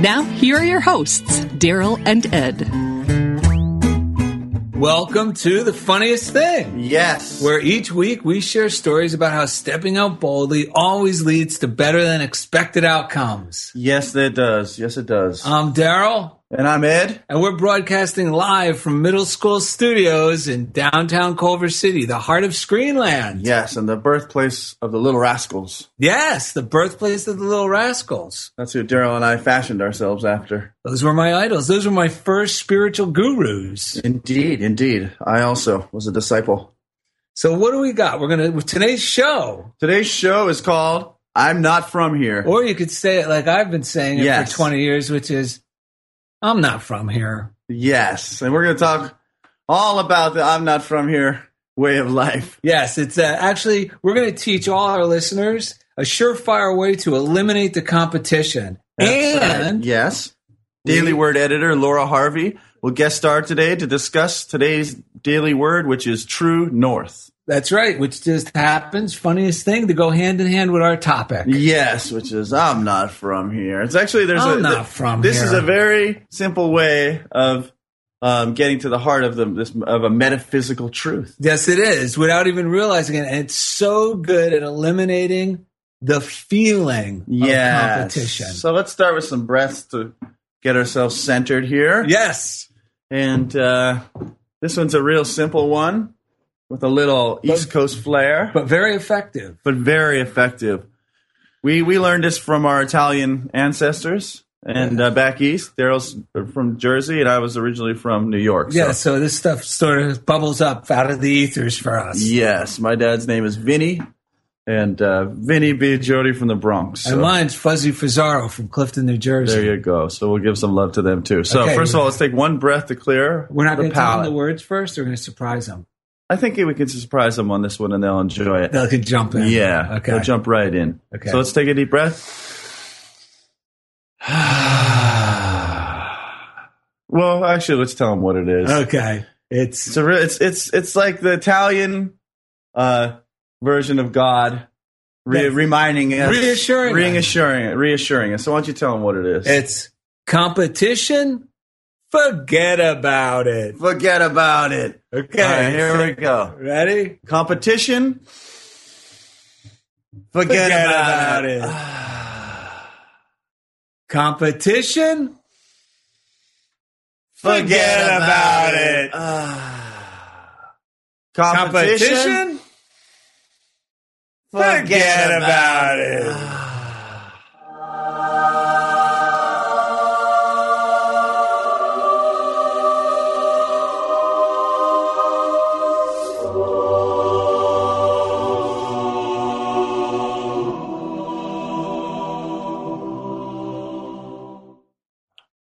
Now, here are your hosts, Daryl and Ed. Welcome to the funniest thing. Yes. Where each week we share stories about how stepping out boldly always leads to better than expected outcomes. Yes, it does. Yes, it does. I'm Daryl. And I'm Ed. And we're broadcasting live from middle school studios in downtown Culver City, the heart of Screenland. Yes, and the birthplace of the Little Rascals. Yes, the birthplace of the Little Rascals. That's who Daryl and I fashioned ourselves after. Those were my idols. Those were my first spiritual gurus. Indeed, indeed. I also was a disciple. So what do we got? We're gonna with today's show. Today's show is called I'm Not From Here. Or you could say it like I've been saying it Yes. for 20 years, which is I'm not from here. Yes, and we're going to talk all about the I'm Not From Here way of life. Yes, it's uh, actually we're going to teach all our listeners a surefire way to eliminate the competition. and yes, Daily Word editor Laura Harvey will guest star today to discuss today's daily word, which is true north. That's right, which just happens. Funniest thing to go hand in hand with our topic. Yes, which is I'm not from here. It's actually there's I'm a not from This is a very simple way of um, getting to the heart of the this of a metaphysical truth. Yes, it is, without even realizing it. And it's so good at eliminating the feeling Yes. of competition. So let's start with some breaths to get ourselves centered here. yes. And uh, this one's a real simple one with a little East Coast flair, But very effective. but very effective. We we learned this from our Italian ancestors. And uh, back east, Daryl's from Jersey, and I was originally from New York. so- Yeah, so this stuff sort of bubbles up out of the ethers for us. Yes, my dad's name is Vinny, and uh, Vinny B. Jody from the Bronx. So And mine's Fuzzy Fazaro from Clifton, New Jersey. there you go. So we'll give some love to them too. So Okay. first of all, let's take one breath to clear. We're not going to tell them the words first. We're going to surprise them. I think we can surprise them on this one, and they'll enjoy it. They could jump in. Yeah, Okay. they'll jump right in. Okay. So let's take a deep breath. well, actually, let's tell them what it is. Okay. It's It's a real, it's it's it's like the Italian uh, version of God, re- reminding us, Reassuring us. reassuring, reassuring us. So why don't you tell them what it is? it's competition. Forget about it. Forget about it. Okay. Right, here we go. Ready? Competition. Forget, Forget about, about it. it. Competition. Forget about it. Competition. Competition. Forget about it.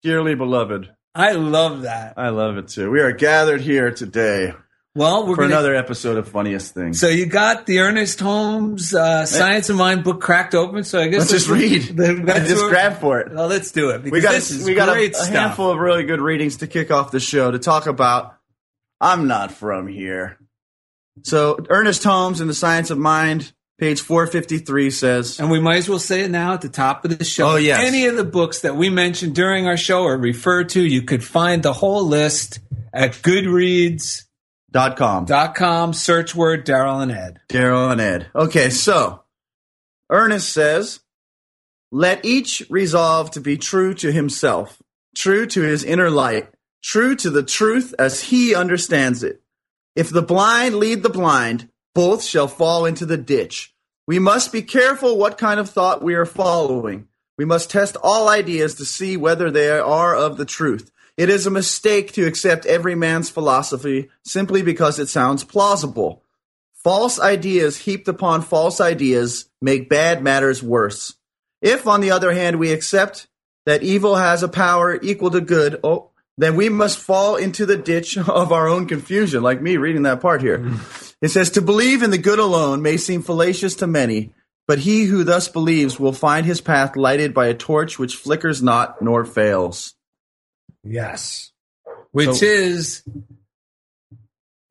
Dearly beloved. I love that. I love it too. We are gathered here today Well, we're for gonna, another episode of Funniest Things. So you got the Ernest Holmes uh, Science of Mind book cracked open. So I guess Let's just read. Let's just grab for it. Well, let's do it. Because We got this is we got a, great a handful of really good readings to kick off the show to talk about. I'm not from here. So Ernest Holmes in the Science of Mind, page 453 says, And we might as well say it now at the top of the show. Oh, yes. Any of the books that we mentioned during our show or referred to, you could find the whole list at goodreads.com. dot com. Search word Daryl and Ed. Daryl and Ed. Okay, so Ernest says, let each resolve to be true to himself, true to his inner light, true to the truth as he understands it. If the blind lead the blind, both shall fall into the ditch. We must be careful what kind of thought we are following. We must test all ideas to see whether they are of the truth. It is a mistake to accept every man's philosophy simply because it sounds plausible. False ideas heaped upon false ideas make bad matters worse. If, on the other hand, we accept that evil has a power equal to good, oh, then we must fall into the ditch of our own confusion, like me reading that part here. It says, To believe in the good alone may seem fallacious to many, but he who thus believes will find his path lighted by a torch which flickers not nor fails. Yes. Which So- is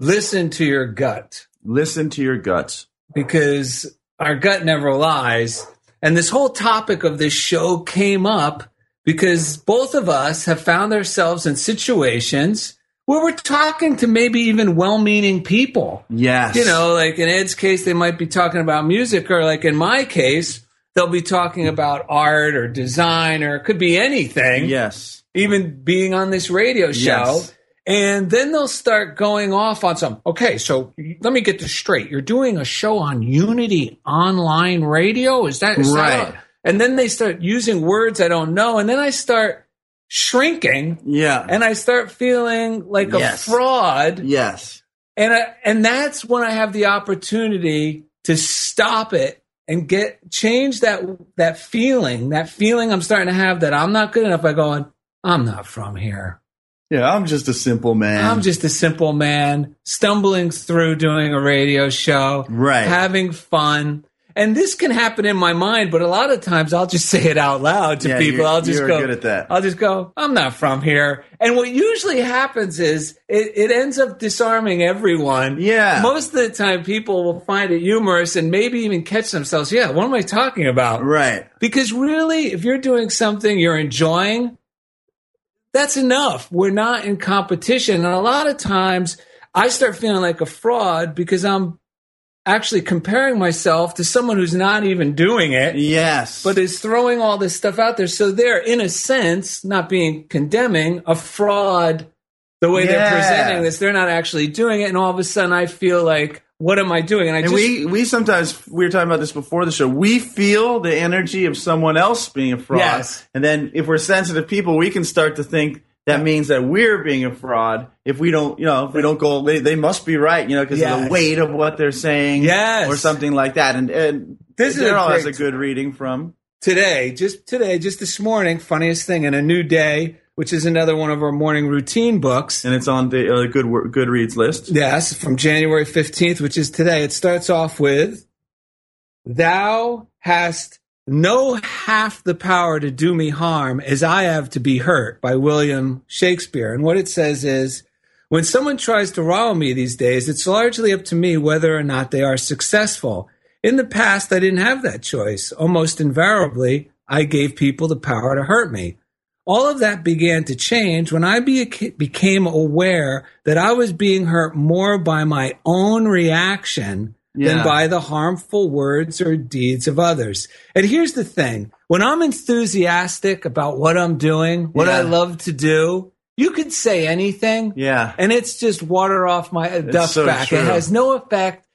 listen to your gut Listen to your guts. because our gut never lies. And this whole topic of this show came up because both of us have found ourselves in situations where we're talking to maybe even well meaning people. Yes. You know, like in Ed's case, they might be talking about music, or like in my case, they'll be talking about art or design, or it could be anything Yes. even being on this radio show. Yes. And then they'll start going off on some, okay, so let me get this straight. You're doing a show on Unity Online Radio? Is that is that Right. a- and then they start using words I don't know. And then I start shrinking Yeah. and I start feeling like a fraud. yes. And I, and that's when I have the opportunity to stop it and get change that that feeling, that feeling I'm starting to have that I'm not good enough by going, I'm not from here. Yeah, I'm just a simple man. I'm just a simple man stumbling through doing a radio show, Right. having fun. And this can happen in my mind, but a lot of times I'll just say it out loud to Yeah, people. I'll just go, good at that. I'll just go, I'm not from here. And what usually happens is it, it ends up disarming everyone. Yeah. Most of the time people will find it humorous and maybe even catch themselves. Yeah, what am I talking about? right. Because really, if you're doing something you're enjoying, that's enough. We're not in competition. And a lot of times I start feeling like a fraud because I'm actually comparing myself to someone who's not even doing it, Yes. but is throwing all this stuff out there. So they're, in a sense, not being condemning, a fraud the way they're presenting this. They're not actually doing it. And all of a sudden I feel like, what am I doing? And I and just, we we sometimes we were talking about this before the show. We feel the energy of someone else being a fraud, Yes. and then if we're sensitive people, we can start to think that means that we're being a fraud. If we don't, you know, if we don't go, they, they must be right, you know, because of the weight of what they're saying, Yes. or something like that. And, and This is a a good reading from. today, just today, just this morning, funniest thing in a new day, which is another one of our morning routine books. and it's on the uh, good Goodreads list. Yes, from January 15th, which is today. It starts off with, Thou hast no half the power to do me harm as I have to be hurt by William Shakespeare. And what it says is, when someone tries to rile me these days, it's largely up to me whether or not they are successful. In the past, I didn't have that choice. Almost invariably, I gave people the power to hurt me. All of that began to change when I be- became aware that I was being hurt more by my own reaction than by the harmful words or deeds of others. And here's the thing when I'm enthusiastic about what I'm doing, what I love to do, you could say anything. Yeah. And it's just water off my duck so back. true. It has no effect.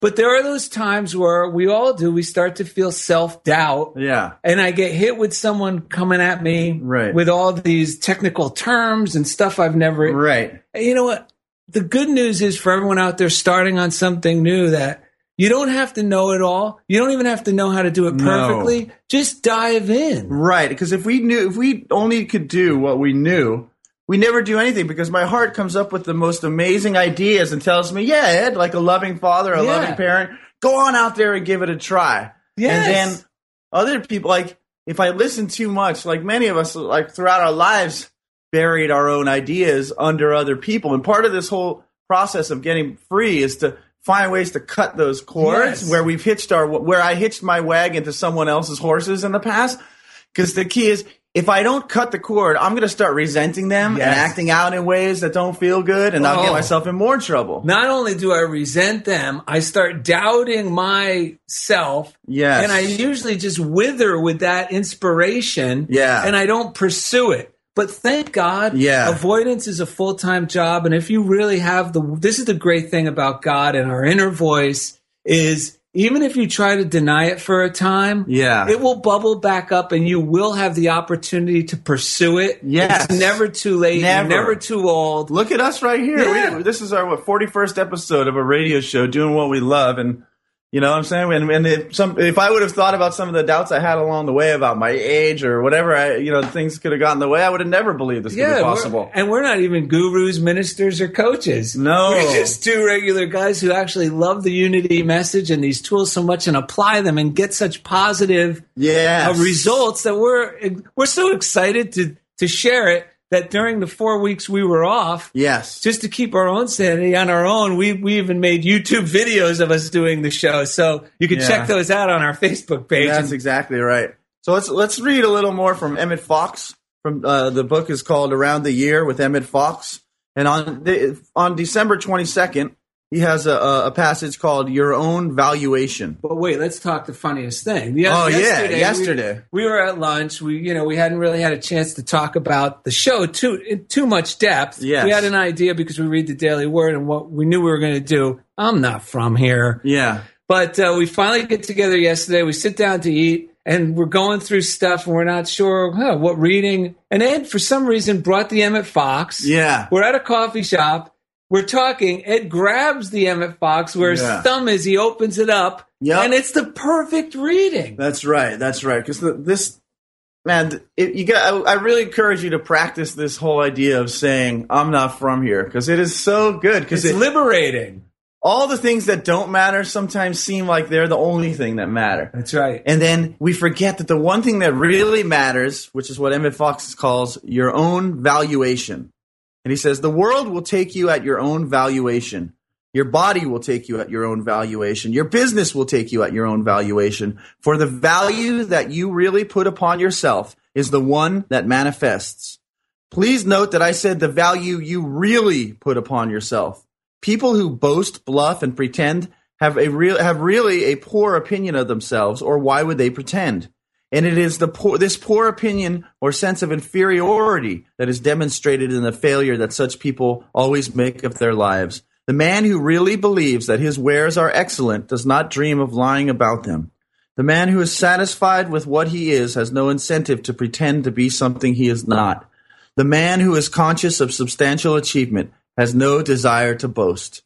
But there are those times where we all do, we start to feel self doubt. Yeah. And I get hit with someone coming at me Right. with all these technical terms and stuff I've never. Right. You know what? The good news is for everyone out there starting on something new that You don't have to know it all. You don't even have to know how to do it No. perfectly. Just dive in. Right, because if we knew, if we only could do what we knew, we never do anything. Because my heart comes up with the most amazing ideas and tells me, "Yeah, Ed, like a loving father, a Yeah. loving parent, go on out there and give it a try." Yes. And then other people, like if I listen too much, like many of us, like throughout our lives, buried our own ideas under other people, and part of this whole process of getting free is to find ways to cut those cords Yes. where we've hitched our where I hitched my wagon to someone else's horses in the past. Because the key is, if I don't cut the cord, I'm going to start resenting them Yes. and acting out in ways that don't feel good, and I'll Oh. get myself in more trouble. Not only do I resent them, I start doubting myself. Yes. And I usually just wither with that inspiration. Yeah. And I don't pursue it. But thank God, Yeah. avoidance is a full time job. And if you really have the, this is the great thing about God and our inner voice is even if you try to deny it for a time, Yeah. it will bubble back up and you will have the opportunity to pursue it. Yes. It's never too late. Never. never too old. Look at us right here. Yeah. We, this is our what forty first episode of a radio show, doing what we love, and you know what I'm saying. And, and if some, if I would have thought about some of the doubts I had along the way about my age or whatever, I you know things could have gotten the way. I would have never believed this could be we're- possible. And we're not even gurus, ministers, or coaches. No. We're just two regular guys who actually love the unity message and these tools so much and apply them and get such positive Yeah, uh, results that we're we're so excited to to share it that during the four weeks we were off, Yes, just to keep our own sanity on our own, we we even made YouTube videos of us doing the show. So you can Yeah. check those out on our Facebook page. That's And- exactly right. So let's let's read a little more from Emmet Fox. From uh, the book is called Around the Year with Emmet Fox, and on the, on December twenty second, he has a, a passage called Your Own Valuation. But wait, let's talk the funniest thing. Oh, yeah, we- yesterday. We, were at lunch. We, you know, we hadn't really had a chance to talk about the show too in too much depth. Yes. We had an idea because we read the Daily Word and what we knew we were going to do. I'm not from here, Yeah, but uh, we finally get together yesterday. We sit down to eat. And we're going through stuff, and we're not sure huh, what reading. And Ed, for some reason, brought the Emmet Fox. yeah. We're at a coffee shop. We're talking. Ed grabs the Emmet Fox where Yeah. his thumb is. He opens it up, Yep. and it's the perfect reading. That's right. That's right. Because this, man, it, you got. I, I really encourage you to practice this whole idea of saying "I'm not from here" because it is so good. Because It's liberating. all the things that don't matter sometimes seem like they're the only thing that matter. That's right. And then we forget that the one thing that really matters, which is what Emmet Fox calls your own valuation. And he says, the world will take you at your own valuation. Your body will take you at your own valuation. Your business will take you at your own valuation. For the value that you really put upon yourself is the one that manifests. Please note that I said the value you really put upon yourself. People who boast, bluff, and pretend have a real have really a poor opinion of themselves, or why would they pretend? And it is the poor, this poor opinion or sense of inferiority that is demonstrated in the failure that such people always make of their lives. The man who really believes that his wares are excellent does not dream of lying about them. The man who is satisfied with what he is has no incentive to pretend to be something he is not. The man who is conscious of substantial achievement has no desire to boast.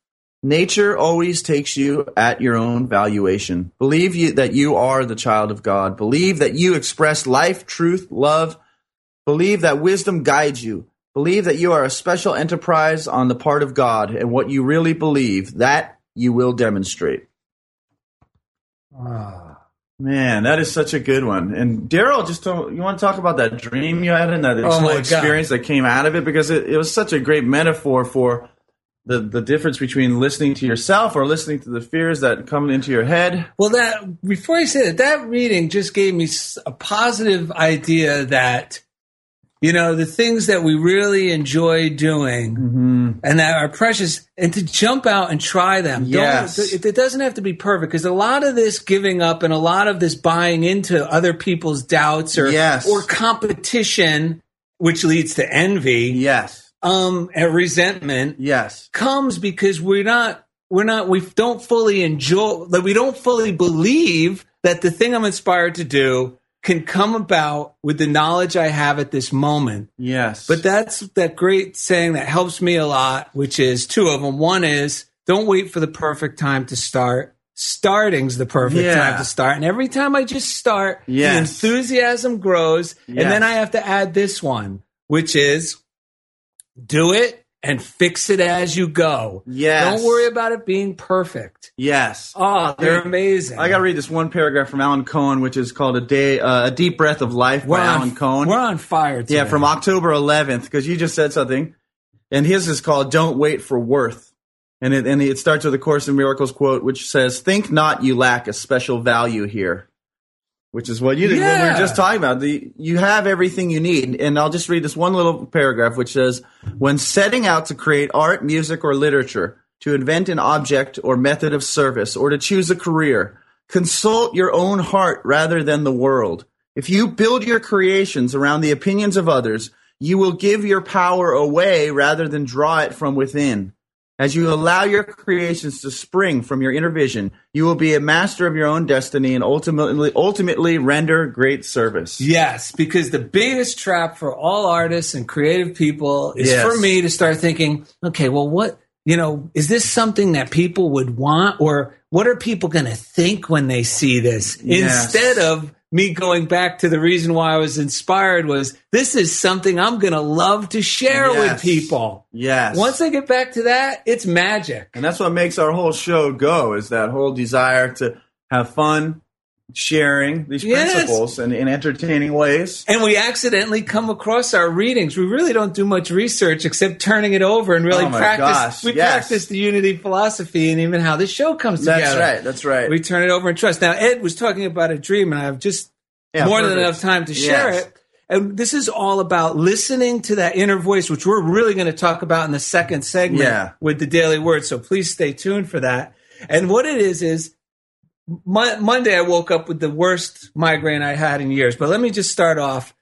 Nature always takes you at your own valuation. Believe you, that you are the child of God. Believe that you express life, truth, love. Believe that wisdom guides you. Believe that you are a special enterprise on the part of God, and what you really believe, that you will demonstrate. Ah. Man, that is such a good one. And Daryl, just told, you want to talk about that dream you had and that Oh my God. experience that came out of it because it, it was such a great metaphor for the the difference between listening to yourself or listening to the fears that come into your head. Well, that before I say that, that reading just gave me a positive idea that you know the things that we really enjoy doing mm-hmm. and that are precious, and to jump out and try them. Yes. it, it doesn't have to be perfect because a lot of this giving up and a lot of this buying into other people's doubts or Yes. or competition, which leads to envy, Yes. Um, and resentment Yes. comes because we're not we're not we don't fully enjoy that we don't fully believe that the thing I'm inspired to do can come about with the knowledge I have at this moment. Yes. But that's that great saying that helps me a lot, which is two of them. One is don't wait for the perfect time to start. starting's the perfect Yeah. time to start. And every time I just start, the enthusiasm grows. And then I have to add this one, which is do it and fix it as you go. Yes. Don't worry about it being perfect. Yes. Oh, they're amazing. I got to read this one paragraph from Alan Cohen, which is called "A Day, uh, A Deep Breath of Life" we're by on, Alan Cohen. We're on fire. Today. Yeah, from October 11th, because you just said something, and his is called "Don't Wait for Worth," and it and it starts with a Course in Miracles quote, which says, "Think not you lack a special value here," which is what you what we were just talking about. The you have everything you need, and I'll just read this one little paragraph, which says, "When setting out to create art, music, or literature." To invent an object or method of service, or to choose a career, consult your own heart rather than the world. If you build your creations around the opinions of others, you will give your power away rather than draw it from within. As you allow your creations to spring from your inner vision, you will be a master of your own destiny and ultimately ultimately render great service. Yes, because the biggest trap for all artists and creative people is Yes. for me to start thinking, okay, well, what, you know, is this something that people would want or what are people going to think when they see this? Yes. Instead of me going back to the reason why I was inspired was this is something I'm going to love to share with people. Yes. Once I get back to that, it's magic. and that's what makes our whole show go is that whole desire to have fun sharing these Yes. principles in, in entertaining ways. And we accidentally come across our readings. We really don't do much research except turning it over and really Oh practice. gosh, we yes. practice the unity philosophy and even how this show comes together. That's right. That's right. We turn it over and trust. Now, Ed was talking about a dream, and I have just Yeah, more than enough time to share Yes. it. And this is all about listening to that inner voice, which we're really going to talk about in the second segment Yeah. with the daily word. So please stay tuned for that. And what it is is Mon- Monday I woke up with the worst migraine I had in years. But let me just start off.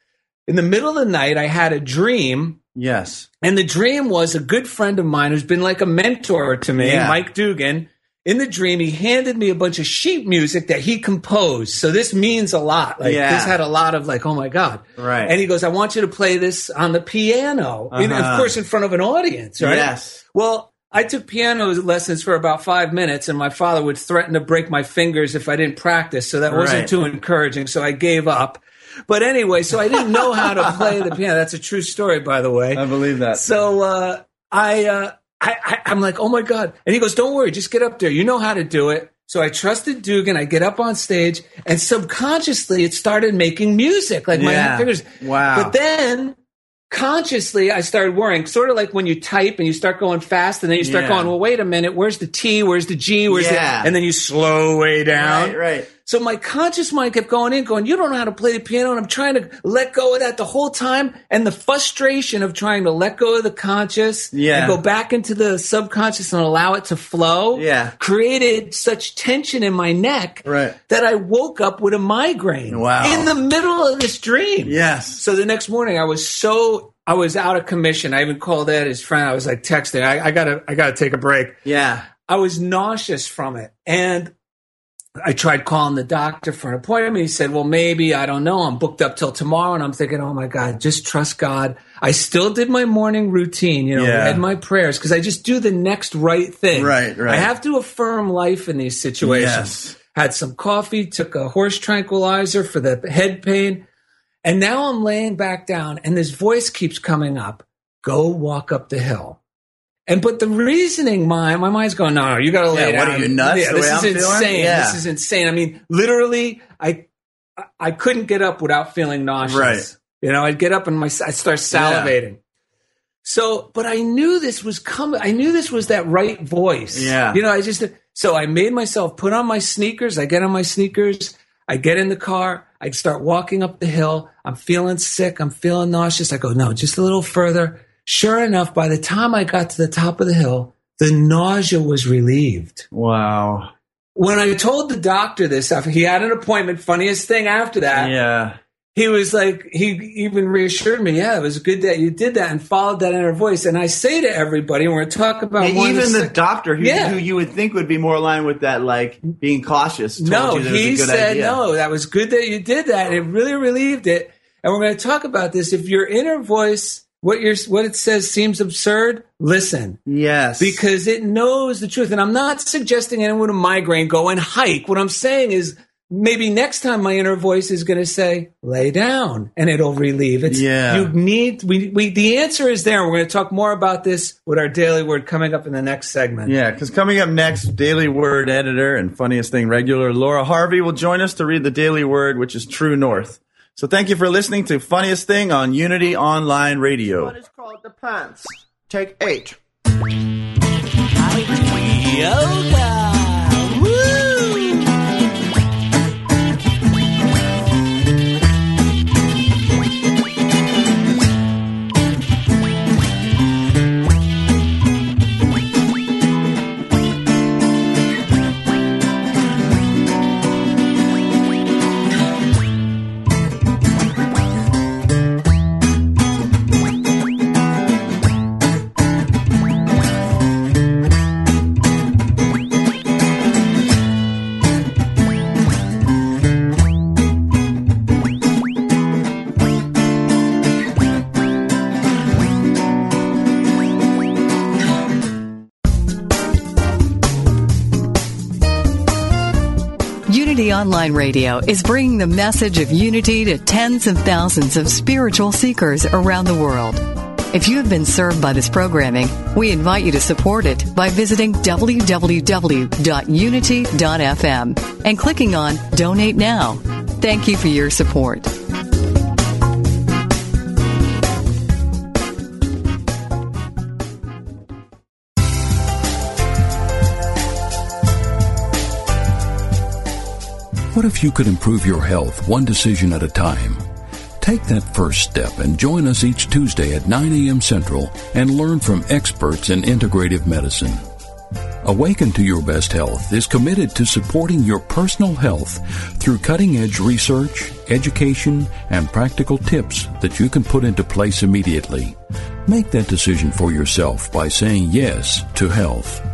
In the middle of the night, I had a dream, Yes. and the dream was a good friend of mine who's been like a mentor to me, Yeah. Mike Dugan. In the dream, he handed me a bunch of sheet music that he composed. So this means a lot. Like Yeah. this had a lot of like, oh my god! Right. And he goes, "I want you to play this on the piano, And of Uh-huh. course, in front of an audience, right?" Yes. Well, I took piano lessons for about five minutes, and my father would threaten to break my fingers if I didn't practice. So that wasn't Right. too encouraging. So I gave up. But anyway, so I didn't know how to play the piano. That's a true story, by the way. I believe that. So uh, I, uh, I, I, I'm like, oh my god! And he goes, "Don't worry, just get up there. You know how to do it." So I trusted Dugan. I get up on stage, and subconsciously, it started making music, like Yeah. my fingers. Wow. But then consciously I started worrying, sort of like when you type and you start going fast and then you start Yeah. going, well, wait a minute, where's the T? Where's the G? Where's Yeah. the, and then you slow way down. Right, right. So my conscious mind kept going in, going, you don't know how to play the piano. And I'm trying to let go of that the whole time. And the frustration of trying to let go of the conscious Yeah. and go back into the subconscious and allow it to flow Yeah. created such tension in my neck Right. that I woke up with a migraine Wow. in the middle of this dream. Yes. So the next morning, I was so I was out of commission. I even called Ed, his friend. I was like texting, I, I gotta, I gotta take a break. Yeah. I was nauseous from it, and I tried calling the doctor for an appointment. He said, "Well, maybe I don't know. I'm booked up till tomorrow." And I'm thinking, "Oh my God, just trust God." I still did my morning routine, you know, Yeah. read my prayers because I just do the next right thing. Right, right. I have to affirm life in these situations. Yes. Had some coffee, took a horse tranquilizer for the head pain. And now I'm laying back down and this voice keeps coming up. Go walk up the hill. And but the reasoning my my mind's going, no, no, you gotta lay Yeah, what are you, nuts, Yeah, this is I'm insane. Yeah. This is insane. I mean, literally, I I couldn't get up without feeling nauseous. Right. You know, I'd get up and my I start salivating. So, but I knew this was coming. I knew this was that right voice. Yeah. You know, I just so I made myself put on my sneakers. I get on my sneakers. I get in the car. I start walking up the hill. I'm feeling sick. I'm feeling nauseous. I go, no, just a little further. Sure enough, by the time I got to the top of the hill, the nausea was relieved. Wow. When I told the doctor this, after he had an appointment, funniest thing after that, Yeah. he was like, he even reassured me, yeah, it was good that you did that and followed that inner voice. And I say to everybody, and we're talking about And even the doctor who, Yeah. who you would think would be more aligned with that, like being cautious, told no, you that it was he said, idea. no, that was good that you did that. It really relieved it. And we're going to talk about this. If your inner voice what you're what it says seems absurd, listen. Yes. Because it knows the truth. And I'm not suggesting anyone with a migraine go and hike. What I'm saying is maybe next time my inner voice is going to say lay down and it'll relieve it's Yeah. you need we, we the answer is there we're going to talk more about this with our daily word coming up in the next segment Yeah, because coming up next, Daily Word editor and funniest thing regular Laura Harvey will join us to read the Daily Word, which is True North. So thank you for listening to Funniest Thing on Unity Online Radio. One is called the pants. Take eight. Unity Online Radio is bringing the message of unity to tens of thousands of spiritual seekers around the world. If you have been served by this programming, we invite you to support it by visiting www.unity.fm and clicking on Donate Now. Thank you for your support. What if you could improve your health one decision at a time? Take that first step and join us each Tuesday at 9 a.m. Central and learn from experts in integrative medicine. Awaken to Your Best Health is committed to supporting your personal health through cutting edge research, education, and practical tips that you can put into place immediately. Make that decision for yourself by saying yes to health.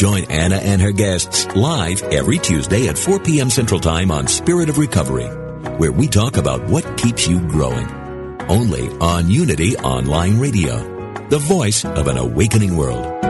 Join Anna and her guests live every Tuesday at 4 p.m. Central Time on Spirit of Recovery, where we talk about what keeps you growing. Only on Unity Online Radio, the voice of an awakening world.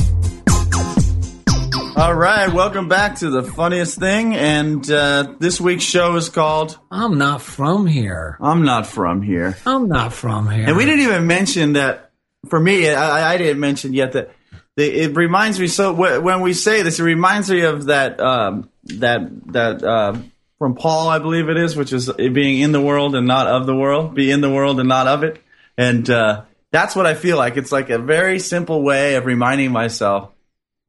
All right, welcome back to the funniest thing. And uh, this week's show is called i'm not from here I'm Not From Here. i'm not from here And we didn't even mention that, for me, I, I didn't mention yet that the, it reminds me, so wh- when we say this, it reminds me of that, um, that, that, uh, from Paul, I believe it is, which is it being in the world and not of the world, be in the world and not of it. And uh, that's what I feel like. It's like a very simple way of reminding myself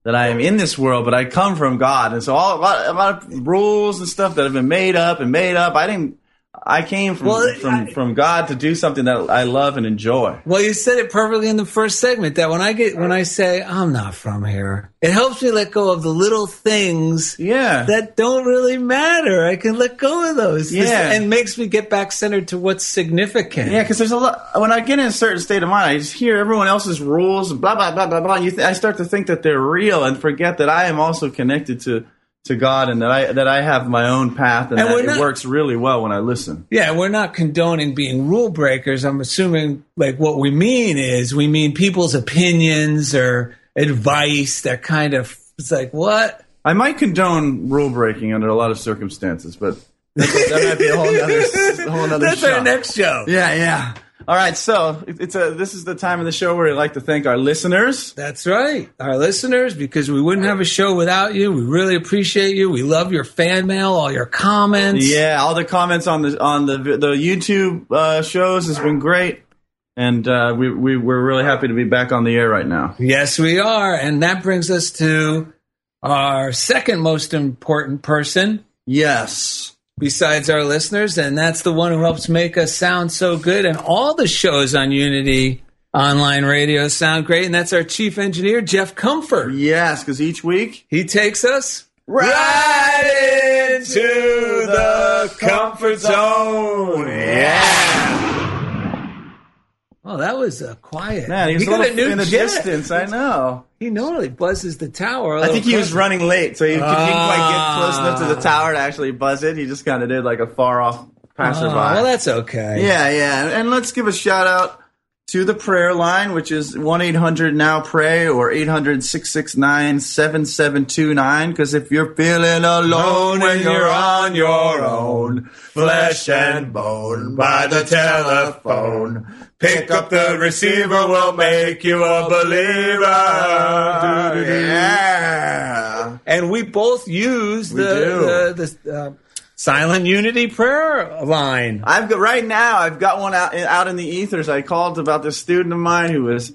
that I am in this world, but I come from God. And so all, a, lot, a lot of rules and stuff that have been made up and made up, I didn't, I came from, Well, from, I- from God to do something that I love and enjoy. Well, you said it perfectly in the first segment that when I get when I say I'm not from here, it helps me let go of the little things Yeah. that don't really matter. I can let go of those. Yeah. and makes me get back centered to what's significant. Yeah, because there's a lot. When I get in a certain state of mind, I just hear everyone else's rules and blah blah blah blah blah. And you th- I start to think that they're real and forget that I am also connected to to God and that I that I have my own path and, And that we're it works really well when I listen. Yeah, we're not condoning being rule breakers. I'm assuming like what we mean is we mean people's opinions or advice that kind of it's like what? I might condone rule breaking under a lot of circumstances, but that, might be a whole other, whole other That's show. our next show. Yeah, yeah. All right, so it's a this is the time of the show where we like to thank our listeners. That's right. Our listeners, because we wouldn't have a show without you. We really appreciate you. We love your fan mail, all your comments. Yeah, all the comments on the on the the YouTube uh, shows has been great, and uh, we, we we're really happy to be back on the air right now. Yes, we are. And that brings us to our second most important person Yes, besides our listeners, and that's the one who helps make us sound so good. And all the shows on Unity Online Radio sound great. And that's our chief engineer, Jeff Comfort. yes, because each week He takes us right into the comfort zone. Yeah. Oh, that was uh, quiet. man, he was he a got little a new in the jet. distance. I know. He normally buzzes the tower. I think little he was running late, so he, couldn't- didn't quite get close enough to the Ah. tower to actually buzz it. He just kind of did like a far off passerby. Oh, well, that's okay. Yeah, yeah. And let's give a shout out to the prayer line, which is 1 800 Now Pray or 800 669 7729. Because if you're feeling alone when you're on your own, flesh and bone by the telephone, pick up the receiver, we'll make you a believer. Yeah. And we both use the the, the uh, silent unity prayer line. I've got right now. I've got one out out in the ethers. I called about this student of mine who was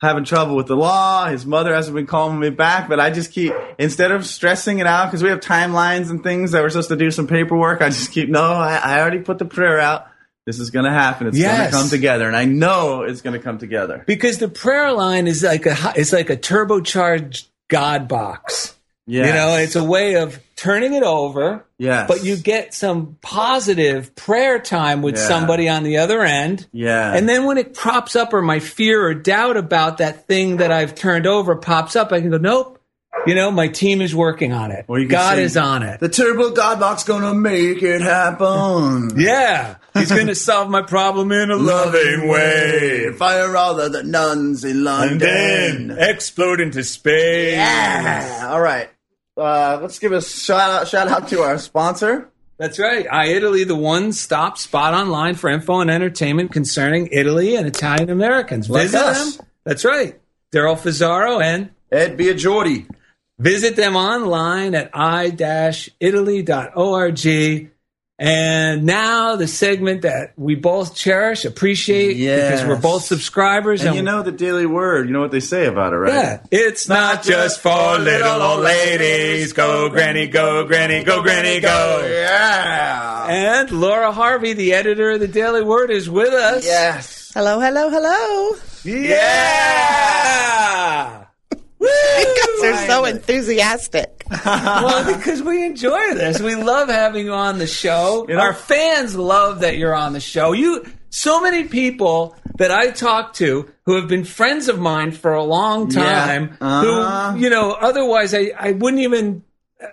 having trouble with the law. His mother hasn't been calling me back, but I just keep instead of stressing it out because we have timelines and things that we're supposed to do some paperwork. I just keep no. I, I already put the prayer out. This is going to happen. It's Yes. going to come together, and I know it's going to come together. Because the prayer line is like a it's like a turbocharged God box. Yeah, You know, it's a way of turning it over, yes, but you get some positive prayer time with Yeah. somebody on the other end. yeah, And then when it props up or my fear or doubt about that thing that I've turned over pops up, I can go, nope. You know, my team is working on it. Or you can God say, is on it. the turbo God box gonna make it happen. Yeah. He's going to solve my problem in a loving way. Fire all of the nuns in And then London. explode into space. Yeah. All right. Uh, let's give a shout out, shout out to our sponsor. That's right. I Italy, the one stop spot online for info and entertainment concerning Italy and Italian Americans. Like Visit us. them. That's right. Daryl Fazaro and Ed Biagiordi. Visit them online at i-italy.org. And now the segment that we both cherish, appreciate, Yes. because we're both subscribers. And you know the Daily Word. You know what they say about it, right? Yeah, it's not just for little old ladies. Go, granny, go, granny, go, granny, go. Yeah. And Laura Harvey, the editor of the Daily Word, is with us. Yes. Hello, hello, hello. Yeah. You guys are so enthusiastic. well, because we enjoy this. We love having you on the show. You know- Our fans love that you're on the show. You so many people that I talk to who have been friends of mine for a long Yeah. time Uh-huh. who, you know, otherwise I, I wouldn't even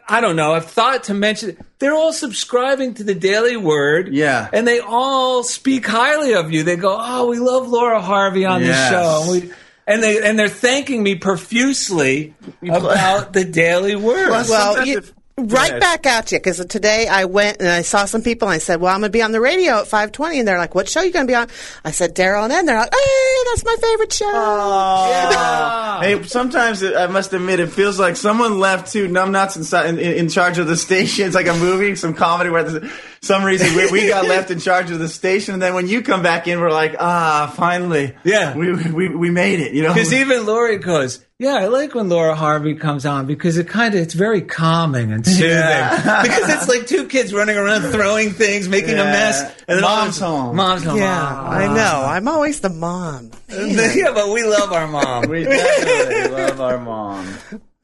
I don't know. I've thought to mention they're all subscribing to the Daily Word. Yeah. And they all speak highly of you. They go, Oh, we love Laura Harvey on Yes. the show. And they and they're thanking me profusely about the Daily Word. Well, Well, you, if- Go right ahead. back at you because today I went and I saw some people and I said, "Well, I'm going to be on the radio at 5:20," and they're like, "What show are you going to be on?" I said, "Daryl and Ed." They're like, "Hey, that's my favorite show." Oh. Hey, sometimes it, I must admit it feels like someone left two numbnuts inside, in, in, in charge of the station. It's like a movie, some comedy where there's some reason we, we got left in charge of the station, and then when you come back in, we're like, ah, finally, Yeah. we we, we made it. You know, Because even Lori goes, yeah, I like when Laura Harvey comes on because it kind of it's very calming and soothing. Yeah. because it's like two kids running around throwing things, making a mess, and then Mom's of home. Mom's home. Yeah, Ah. I know. I'm always the mom. yeah, but we love our mom. we definitely love our mom.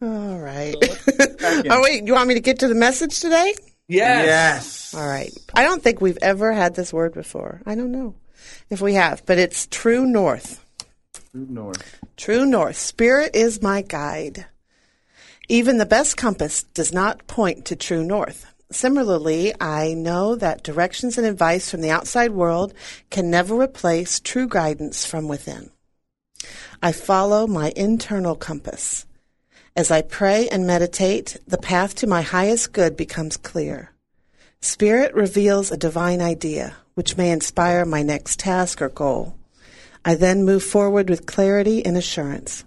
All right. in. oh wait, you want me to get to the message today? yes. Yes. All right. I don't think we've ever had this word before. I don't know if we have, but it's true north. North. True north. Spirit is my guide. Even the best compass does not point to true north. Similarly, I know that directions and advice from the outside world can never replace true guidance from within. I follow my internal compass. As I pray and meditate, the path to my highest good becomes clear. Spirit reveals a divine idea, which may inspire my next task or goal. I then move forward with clarity and assurance.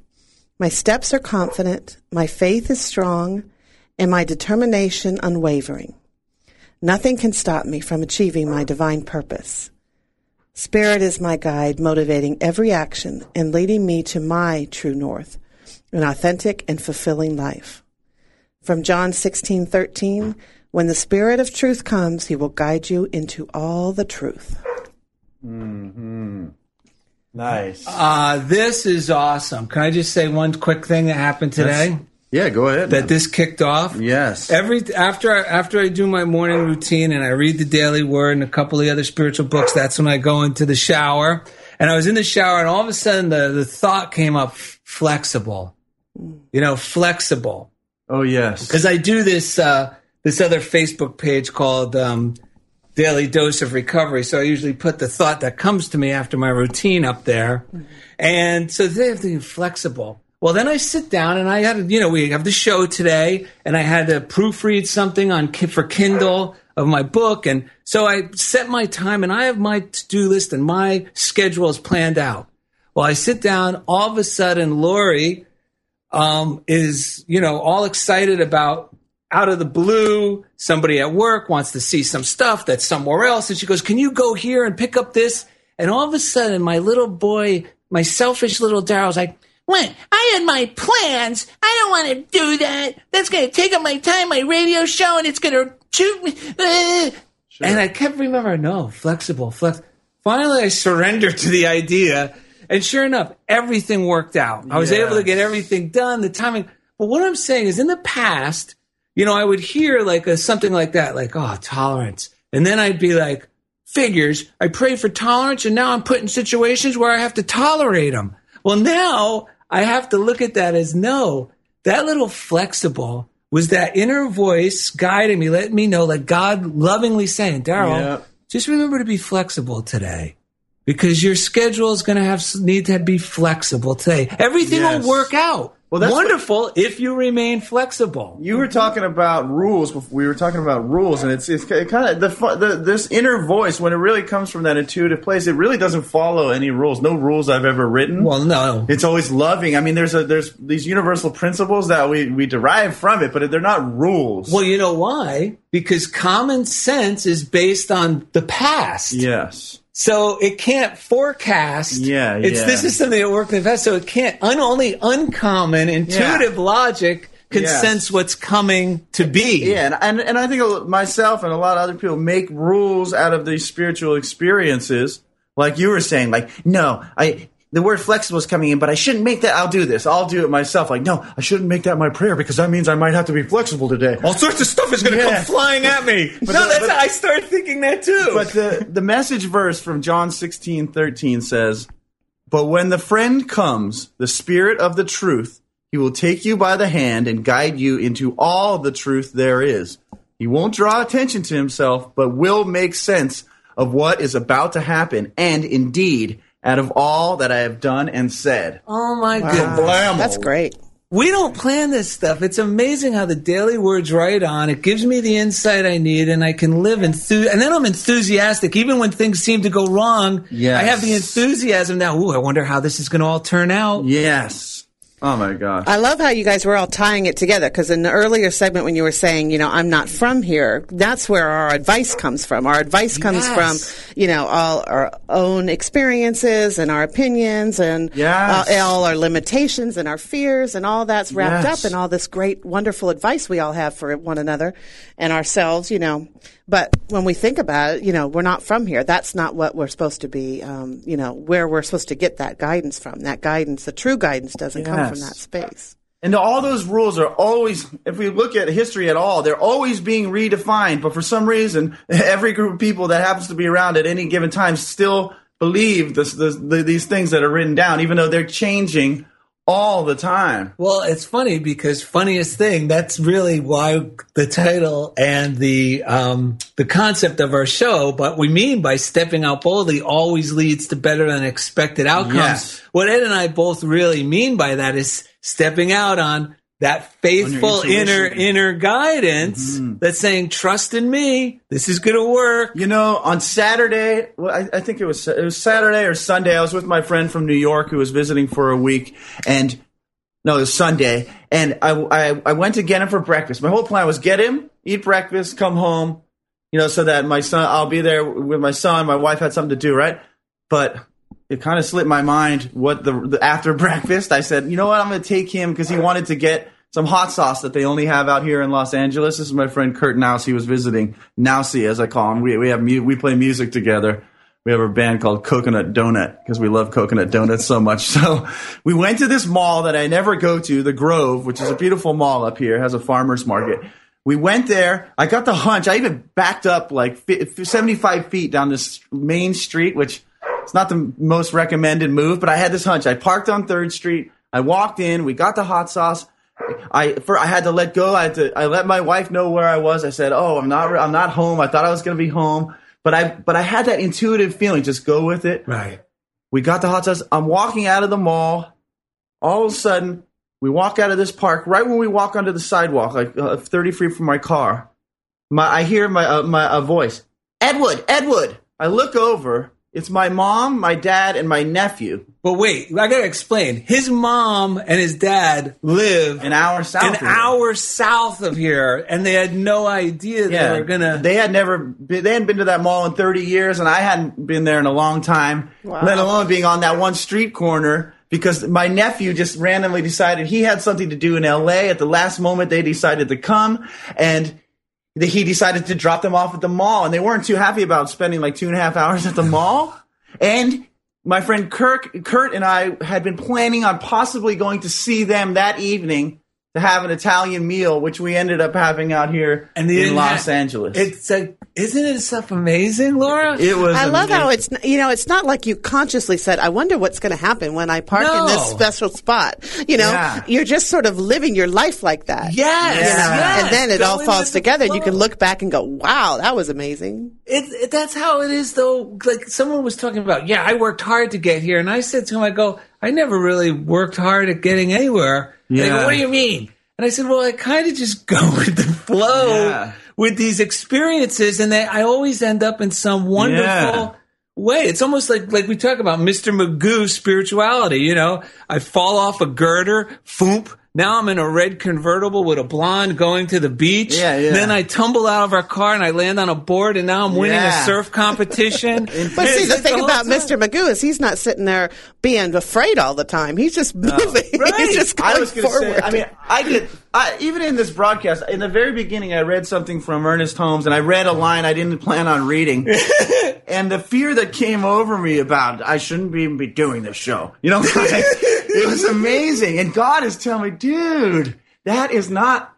My steps are confident, my faith is strong, and my determination unwavering. Nothing can stop me from achieving my divine purpose. Spirit is my guide, motivating every action and leading me to my true north, an authentic and fulfilling life. From John 16:13, when the Spirit of truth comes, he will guide you into all the truth. Mm-hmm. Nice. Uh, this is awesome. Can I just say one quick thing that happened today? That's- yeah, go ahead. That this kicked off. Yes. Every after I, after I do my morning routine and I read the Daily Word and a couple of the other spiritual books, that's when I go into the shower. And I was in the shower, and all of a sudden the the thought came up: flexible. You know, flexible. Oh yes. Because I do this uh, this other Facebook page called um, Daily Dose of Recovery. So I usually put the thought that comes to me after my routine up there. And so they have to be flexible. Well, then I sit down and I had, you know, we have the show today and I had to proofread something on for Kindle of my book. And so I set my time and I have my to-do list and my schedule is planned out. Well, I sit down, all of a sudden Lori, um, is, you know, all excited about out of the blue, somebody at work wants to see some stuff that's somewhere else. And she goes, can you go here and pick up this? And all of a sudden, my little boy, my selfish little Daryl's like, what? I had my plans. I don't want to do that. That's going to take up my time, my radio show, and it's going to shoot me. Sure. And I kept remembering, no, flexible, flex. Finally, I surrendered to the idea. And sure enough, everything worked out. I was yes. able to get everything done, the timing. But what I'm saying is in the past, you know, I would hear like a, something like that, like, oh, tolerance. And then I'd be like, figures, I pray for tolerance and now I'm put in situations where I have to tolerate them. Well, now I have to look at that as no, that little flexible was that inner voice guiding me, letting me know, like God lovingly saying, Daryl, yeah. just remember to be flexible today because your schedule is going to have need to be flexible today. Everything yes. will work out. Well, that's wonderful what, if you remain flexible. You were talking about rules. We were talking about rules, and it's it's it kind of the, the this inner voice when it really comes from that intuitive place. It really doesn't follow any rules. No rules I've ever written. Well, no. It's always loving. I mean, there's a there's these universal principles that we we derive from it, but they're not rules. Well, you know why? Because common sense is based on the past. Yes. So it can't forecast. Yeah, it's yeah. this is something that worked in the past. So it can't un, only uncommon intuitive yeah. logic can yes. sense what's coming to be. Yeah, and, and and I think myself and a lot of other people make rules out of these spiritual experiences. Like you were saying, like no, I the word flexible is coming in, but I shouldn't make that. I'll do this. I'll do it myself. Like, no, I shouldn't make that my prayer because that means I might have to be flexible today. All sorts of stuff is going to yeah. come flying at me. no, the, that's but, I started thinking that too. But the, the message verse from John 16, 13 says, But when the friend comes, the spirit of the truth, he will take you by the hand and guide you into all the truth there is. He won't draw attention to himself, but will make sense of what is about to happen. And indeed, out of all that I have done and said. Oh my wow. goodness. That's great. We don't plan this stuff. It's amazing how the daily words write on. It gives me the insight I need and I can live enthu- and then I'm enthusiastic even when things seem to go wrong. Yes. I have the enthusiasm now. Ooh, I wonder how this is going to all turn out. Yes. Oh my gosh. I love how you guys were all tying it together because in the earlier segment when you were saying, you know, I'm not from here, that's where our advice comes from. Our advice comes yes. from, you know, all our own experiences and our opinions and yes. uh, all our limitations and our fears and all that's wrapped yes. up in all this great, wonderful advice we all have for one another and ourselves, you know. But when we think about it, you know, we're not from here. That's not what we're supposed to be, um, you know, where we're supposed to get that guidance from. That guidance, the true guidance doesn't yes. come from that space. And all those rules are always, if we look at history at all, they're always being redefined. But for some reason, every group of people that happens to be around at any given time still believe this, this, the, these things that are written down, even though they're changing all the time. Well, it's funny because funniest thing. That's really why the title and the um, the concept of our show. But we mean by stepping out boldly always leads to better than expected outcomes. Yes. What Ed and I both really mean by that is stepping out on that faithful inner inner guidance mm-hmm. that's saying, "Trust in me. This is going to work." You know, on Saturday, well, I, I think it was it was Saturday or Sunday. I was with my friend from New York who was visiting for a week, and no, it was Sunday, and I, I I went to get him for breakfast. My whole plan was get him, eat breakfast, come home, you know, so that my son, I'll be there with my son. My wife had something to do, right? But it kind of slipped my mind what the, the after breakfast. I said, you know what, I'm going to take him because he wanted to get some hot sauce that they only have out here in Los Angeles. This is my friend Kurt Nouse. He was visiting Nousey, as I call him. We we have we play music together. We have a band called Coconut Donut because we love coconut donuts so much. So we went to this mall that I never go to, the Grove, which is a beautiful mall up here, has a farmer's market. We went there. I got the hunch. I even backed up like 75 feet down this main street, which it's not the most recommended move, but I had this hunch. I parked on Third Street. I walked in. We got the hot sauce. I for I had to let go. I had to. I let my wife know where I was. I said, "Oh, I'm not. I'm not home. I thought I was going to be home, but I but I had that intuitive feeling. Just go with it. Right. We got the hot sauce. I'm walking out of the mall. All of a sudden, we walk out of this park. Right when we walk onto the sidewalk, like uh, 30 feet from my car, my I hear my uh, my a voice. Edward, Edward. I look over. It's my mom, my dad, and my nephew. But wait, I got to explain. His mom and his dad live An hour south. an of here. hour south of here, and they had no idea they were gonna. They had never. Been, they hadn't been to that mall in 30 years, and I hadn't been there in a long time. Wow. Let alone being on that one street corner because my nephew just randomly decided he had something to do in L.A. At the last moment, they decided to come, and the- he decided to drop them off at the mall, and they weren't too happy about spending like two and a half hours at the mall. And my friend Kirk, Kurt, and I had been planning on possibly going to see them that evening to have an Italian meal, which we ended up having out here and in Los have- Angeles. It's like, isn't it stuff amazing, Laura? it was. I love how it's you know it's not like you consciously said I wonder what's going to happen when I park in this special spot. You know, Yeah. you're just sort of living your life like that. yes, You know? yes. and then it all falls together, and you can look back and go, "Wow, that was amazing." It, it, that's how it is, though. Like someone was talking about, yeah, I worked hard to get here, and I said to him, I go, I never really worked hard at getting anywhere. And they go, Yeah. what do you mean? And I said, well, I kind of just go with the flow Yeah. with these experiences, and they, I always end up in some wonderful. Yeah. Way it's almost like like we talk about Mr. Magoo spirituality. You know, I fall off a girder, foomp. Now I'm in a red convertible with a blonde going to the beach. Yeah, yeah. Then I tumble out of our car and I land on a board, and now I'm winning Yeah. a surf competition. But see, the thing whole about time. Mr. Magoo is he's not sitting there being afraid all the time. He's just moving. he's just going I was forward. say. I mean, I did. I, even in this broadcast, in the very beginning, I read something from Ernest Holmes, and I read a line I didn't plan on reading, and the fear that came over me about I shouldn't even be doing this show. You know, like, it was amazing, and God is telling me, dude, that is not.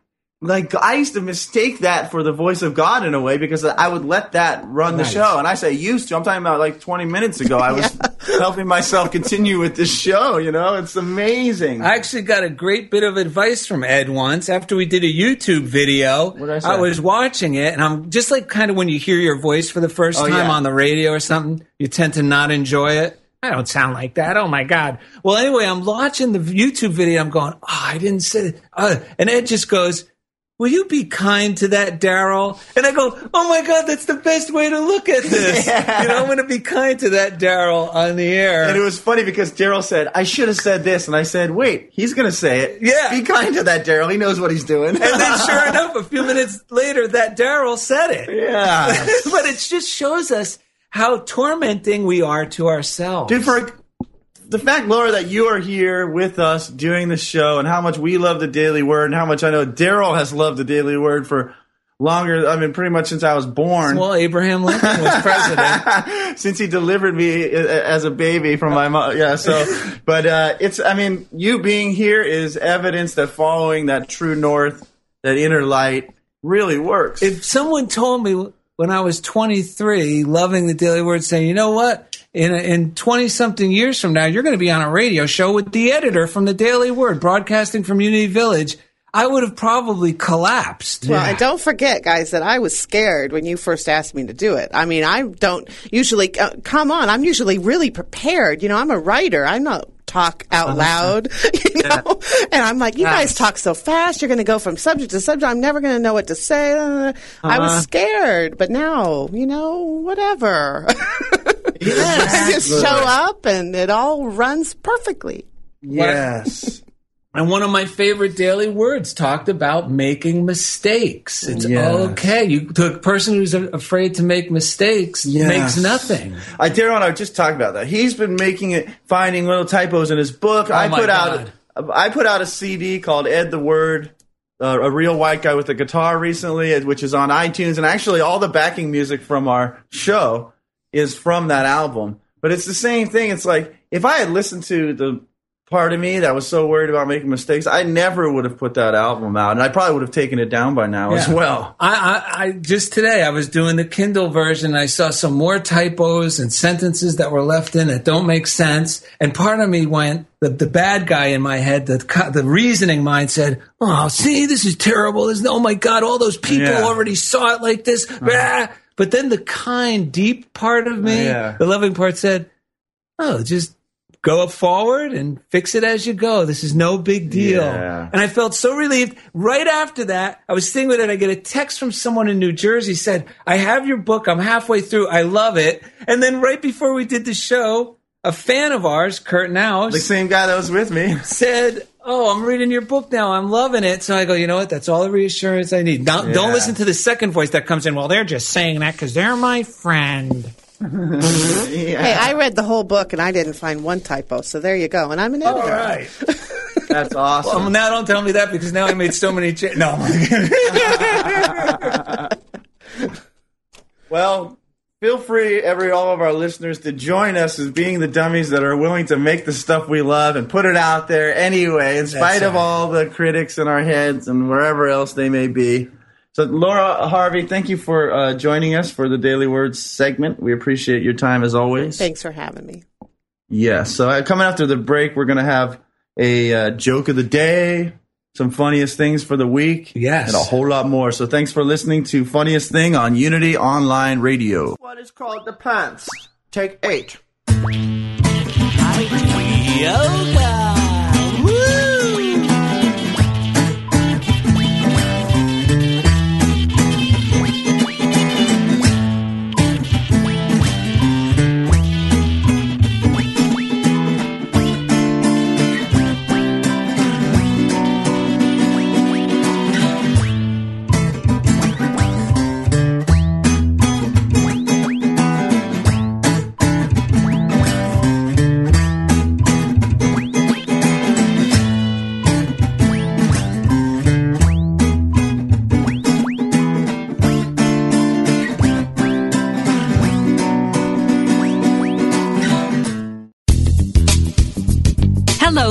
Like I used to mistake that for the voice of God in a way because I would let that run the show, and I say used to. I'm talking about like 20 minutes ago. I was helping myself continue with this show. You know, it's amazing. I actually got a great bit of advice from Ed once after we did a YouTube video. I say? was watching it, and I'm just like kind of when you hear your voice for the first Oh, time yeah. on the radio or something, you tend to not enjoy it. I don't sound like that. Oh my god. Well, anyway, I'm watching the YouTube video. I'm going, oh, I didn't say. Uh, and Ed just goes. Will you be kind to that, Daryl? And I go, oh my God, that's the best way to look at this. Yeah. You know, I'm going to be kind to that, Daryl, on the air. And it was funny because Daryl said, I should have said this. And I said, wait, he's going to say it. Yeah. Be kind to that, Daryl. He knows what he's doing. And then, sure enough, a few minutes later, that Daryl said it. yeah. but it just shows us how tormenting we are to ourselves. Dude, for the fact, Laura, that you are here with us doing the show and how much we love the Daily Word and how much I know Daryl has loved the Daily Word for longer, I mean, pretty much since I was born. well, Abraham Lincoln was president. since he delivered me as a baby from my mom. Yeah, so, but uh, it's, I mean, you being here is evidence that following that true north, that inner light, really works. if someone told me when I was 23, loving the Daily Word, saying, you know what? in in 20 something years from now, you're going to be on a radio show with the editor from the Daily Word, broadcasting from Unity Village. I would have probably collapsed. Well, and don't forget, guys, that I was scared when you first asked me to do it. I mean, I don't usually, uh, come on, I'm usually really prepared. You know, I'm a writer. I'm not talk out loud, you know? Yeah. And I'm like, you guys talk so fast. You're going to go from subject to subject. I'm never going to know what to say. Uh, I was uh-huh. scared, but now, you know, whatever. Yes, I just show up and it all runs perfectly. Yes. And one of my favorite daily words talked about making mistakes. It's yes. okay. You, the person who's afraid to make mistakes yes. makes nothing. I dare I just talked about that. He's been making it, finding little typos in his book. Oh I put God. out, I put out a CD called Ed the Word, uh, a real white guy with a guitar recently, which is on iTunes, and actually all the backing music from our show is from that album. But it's the same thing. It's like if I had listened to the part of me that was so worried about making mistakes, I never would have put that album out, and I probably would have taken it down by now yeah. as well. I, I, I, just today I was doing the Kindle version. I saw some more typos and sentences that were left in that don't make sense, and part of me went. The, the bad guy in my head, the the reasoning mind said, "Oh, see, this is terrible. There's oh my god, all those people yeah. already saw it like this." Uh-huh. But then the kind, deep part of me, yeah. the loving part, said, "Oh, just go forward and fix it as you go. This is no big deal. Yeah. And I felt so relieved. Right after that, I was sitting with it. I get a text from someone in New Jersey said, I have your book. I'm halfway through. I love it. And then right before we did the show, a fan of ours, Kurt Now, the same guy that was with me, said, Oh, I'm reading your book now. I'm loving it. So I go, you know what? That's all the reassurance I need. Now, yeah. don't listen to the second voice that comes in. Well, they're just saying that because they're my friend yeah. Hey, I read the whole book and I didn't find one typo, so there you go. And I'm an editor. All right. That's awesome. Well, now don't tell me that because now I made so many changes. No. well, feel free, every all of our listeners, to join us as being the dummies that are willing to make the stuff we love and put it out there anyway, in spite That's of right. all the critics in our heads and wherever else they may be. So, Laura Harvey, thank you for uh, joining us for the Daily Words segment. We appreciate your time as always. Thanks for having me. Yes. So, uh, coming after the break, we're going to have a uh, joke of the day, some funniest things for the week, yes, and a whole lot more. So, thanks for listening to Funniest Thing on Unity Online Radio. What is called the pants? Take eight. Yoga.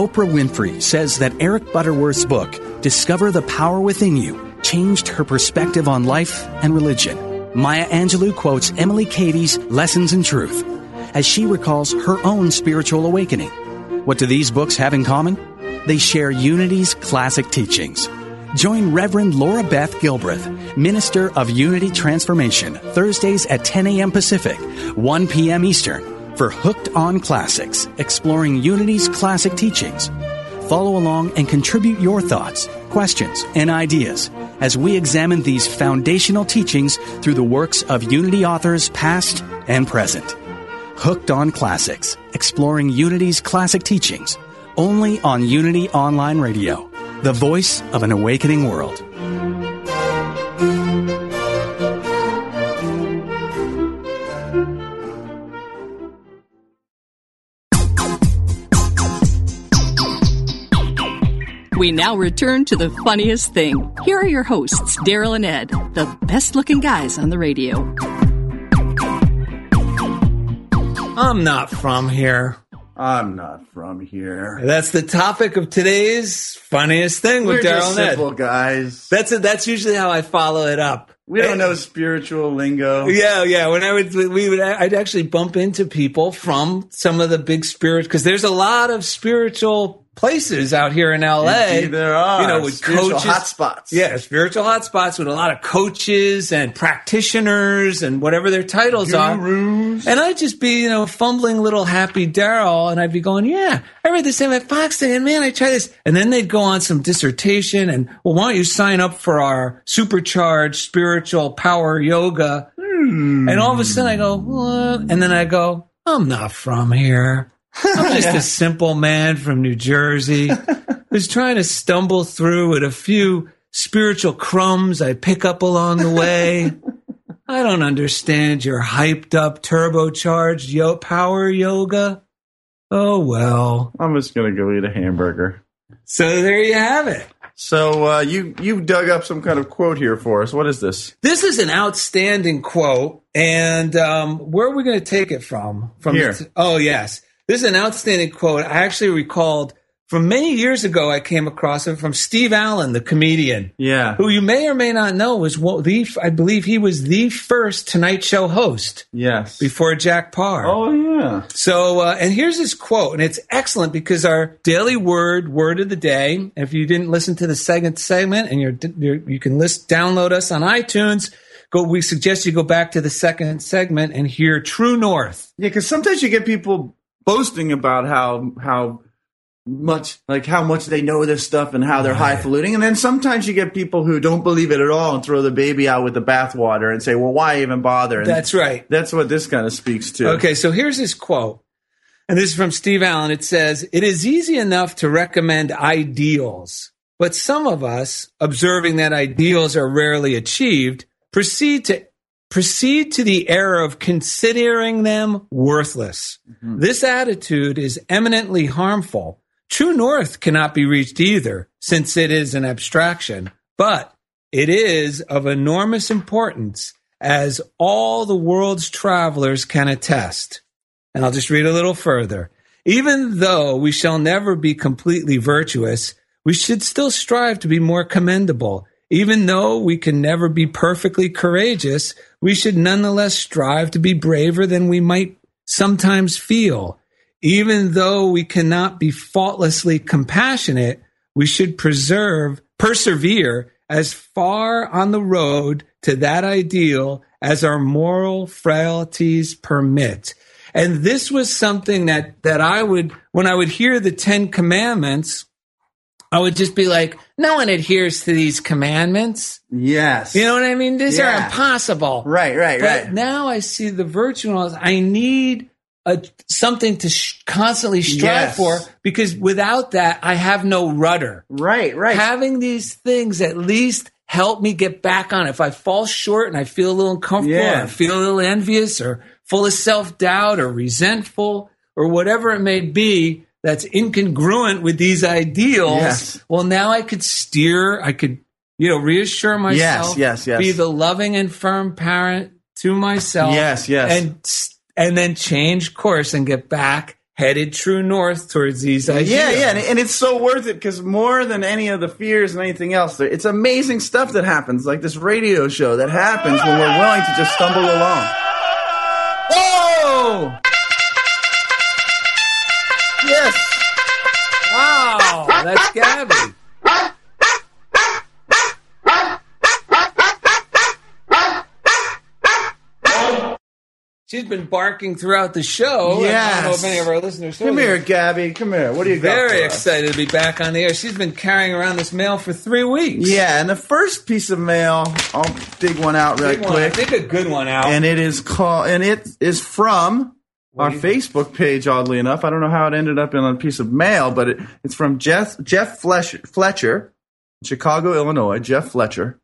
Oprah Winfrey says that Eric Butterworth's book, Discover the Power Within You, changed her perspective on life and religion. Maya Angelou quotes Emily Cady's Lessons in Truth as she recalls her own spiritual awakening. What do these books have in common? They share Unity's classic teachings. Join Reverend Laura Beth Gilbreth, Minister of Unity Transformation, Thursdays at 10 a.m. Pacific, 1 p.m. Eastern for Hooked on Classics, exploring Unity's classic teachings. Follow along and contribute your thoughts, questions, and ideas as we examine these foundational teachings through the works of Unity authors past and present. Hooked on Classics, exploring Unity's classic teachings, only on Unity Online Radio, the voice of an awakening world. We now return to the funniest thing. Here are your hosts, Daryl and Ed, the best looking guys on the radio. I'm not from here. I'm not from here. That's the topic of today's funniest thing with We're Daryl just and Ed. simple guys. That's it. That's usually how I follow it up. We don't know spiritual lingo. Yeah, yeah. When I would, we would, I'd actually bump into people from some of the big spirit because there's a lot of spiritual places out here in LA. Indeed there are. You know, with Spiritual coaches, hotspots. Yeah, spiritual hotspots with a lot of coaches and practitioners and whatever their titles are. And I'd just be, you know, fumbling little happy Daryl, and I'd be going, "Yeah, I read the Emmet Fox thing, and man, I tried this." And then they'd go on some dissertation, and well, why don't you sign up for our supercharged spiritual power yoga? Hmm. And all of a sudden, I go, "What?" And then I go, "I'm not from here." I'm just a simple man from New Jersey who's trying to stumble through with a few spiritual crumbs I pick up along the way. I don't understand your hyped up, turbocharged yo- power yoga. Oh, well. I'm just gonna go eat a hamburger. So there you have it. So uh, you you dug up some kind of quote here for us. What is this? This is an outstanding quote. And um, where are we going to take it from? From Here. oh, yes. This is an outstanding quote. I actually recalled from many years ago, I came across it from Steve Allen, the comedian. Yeah. who you may or may not know was what the I believe he was the first Tonight Show host Yes. before Jack Paar. Oh yeah. So, uh, and here's his quote, and it's excellent because our daily word, word of the day. If you didn't listen to the second segment, and you're, you're you can list download us on iTunes. Go. We suggest you go back to the second segment and hear True North. Yeah, because sometimes you get people boasting about how how much like how much they know this stuff and how they're highfalutin, and then sometimes you get people who don't believe it at all and throw the baby out with the bathwater and say, "Well, why even bother?" And That's right. That's what this kind of speaks to. Okay, so here's his quote. And this is from Steve Allen. It says, It is easy enough to recommend ideals, but some of us, observing that ideals are rarely achieved, proceed to proceed to the error of considering them worthless. Mm-hmm. This attitude is eminently harmful. True north cannot be reached either, since it is an abstraction, but it is of enormous importance, as all the world's travelers can attest. And I'll just read a little further. Even though we shall never be completely virtuous, we should still strive to be more commendable. Even though we can never be perfectly courageous, we should nonetheless strive to be braver than we might sometimes feel. Even though we cannot be faultlessly compassionate, we should preserve, persevere as far on the road to that ideal as our moral frailties permit. And this was something that, that I would, when I would hear the Ten Commandments, I would just be like, no one adheres to these commandments. Yes. You know what I mean? These are impossible. Right, right, But right. now I see the virtue. I need a, something to sh- constantly strive Yes. for because without that, I have no rudder. Right, right. Having these things at least help me get back on. If I fall short and I feel a little uncomfortable, Yeah. or feel a little envious, or full of self doubt, or resentful, or whatever it may be that's incongruent with these ideals. Yes. Well, now I could steer. I could, you know, reassure myself. yes, yes. yes. Be the loving and firm parent to myself. Yes, yes. And and then change course and get back headed true north towards these ideas. Yeah, yeah, and, and it's so worth it because more than any of the fears and anything else, it's amazing stuff that happens, like this radio show that happens when we're willing to just stumble along. Whoa! She's been barking throughout the show. I don't know if any of our listeners Come here. Gabby. Come here. What do you got? Very excited to be back on the air. She's been carrying around this mail for three weeks. Yeah, and the first piece of mail, I'll dig one out right one. I quick. think a good one out. and it is called and it is from our Facebook page. Oddly enough, I don't know how it ended up in a piece of mail, but it, it's from Jeff Jeff Fletcher, Fletcher, Chicago, Illinois. Jeff Fletcher,